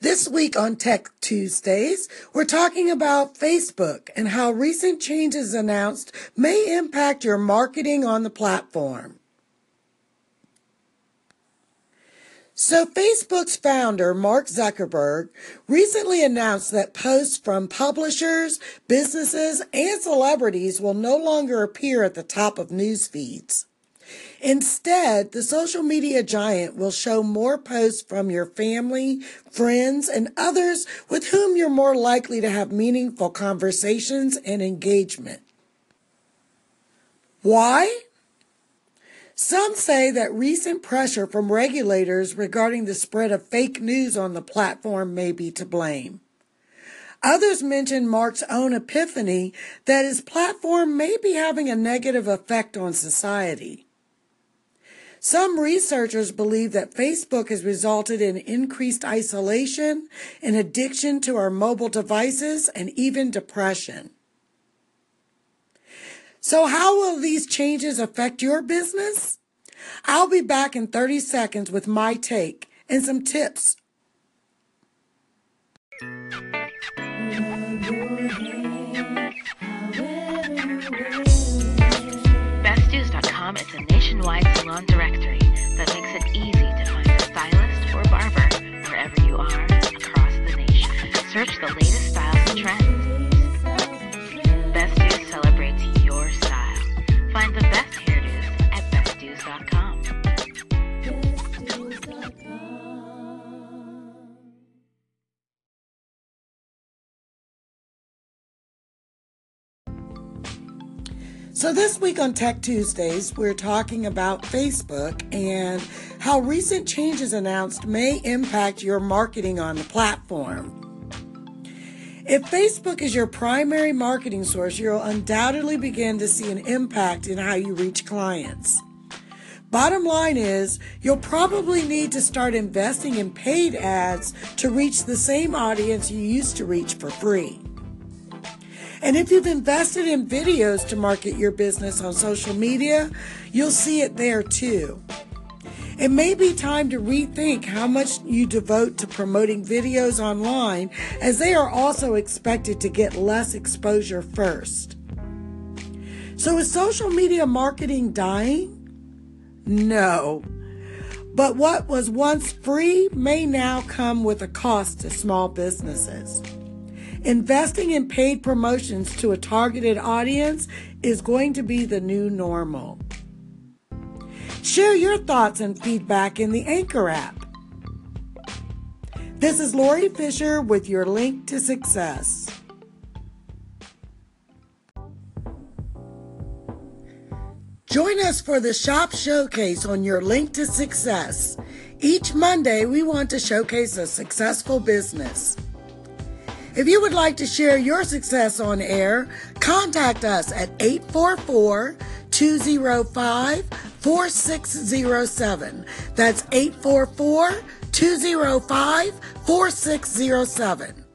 This week on Tech Tuesdays, we're talking about Facebook and how recent changes announced may impact your marketing on the platform. So, Facebook's founder, Mark Zuckerberg, recently announced that posts from publishers, businesses, and celebrities will no longer appear at the top of news feeds. Instead, the social media giant will show more posts from your family, friends, and others with whom you're more likely to have meaningful conversations and engagement. Why? Some say that recent pressure from regulators regarding the spread of fake news on the platform may be to blame. Others mention Mark's own epiphany that his platform may be having a negative effect on society. Some researchers believe that Facebook has resulted in increased isolation and addiction to our mobile devices and even depression. So, how will these changes affect your business? I'll be back in 30 seconds with my take and some tips. That makes it easy to find a stylist or barber wherever you are across the nation. Search the latest styles and trends. So, this week on Tech Tuesdays, we're talking about Facebook and how recent changes announced may impact your marketing on the platform. If Facebook is your primary marketing source, you'll undoubtedly begin to see an impact in how you reach clients. Bottom line is, you'll probably need to start investing in paid ads to reach the same audience you used to reach for free. And if you've invested in videos to market your business on social media, you'll see it there too. It may be time to rethink how much you devote to promoting videos online, as they are also expected to get less exposure first. So, is social media marketing dying? No. But what was once free may now come with a cost to small businesses. Investing in paid promotions to a targeted audience is going to be the new normal. Share your thoughts and feedback in the Anchor app. This is Lori Fisher with your link to success. Join us for the Shop Showcase on your link to success. Each Monday, we want to showcase a successful business. If you would like to share your success on air, contact us at 844 205 4607. That's 844 205 4607.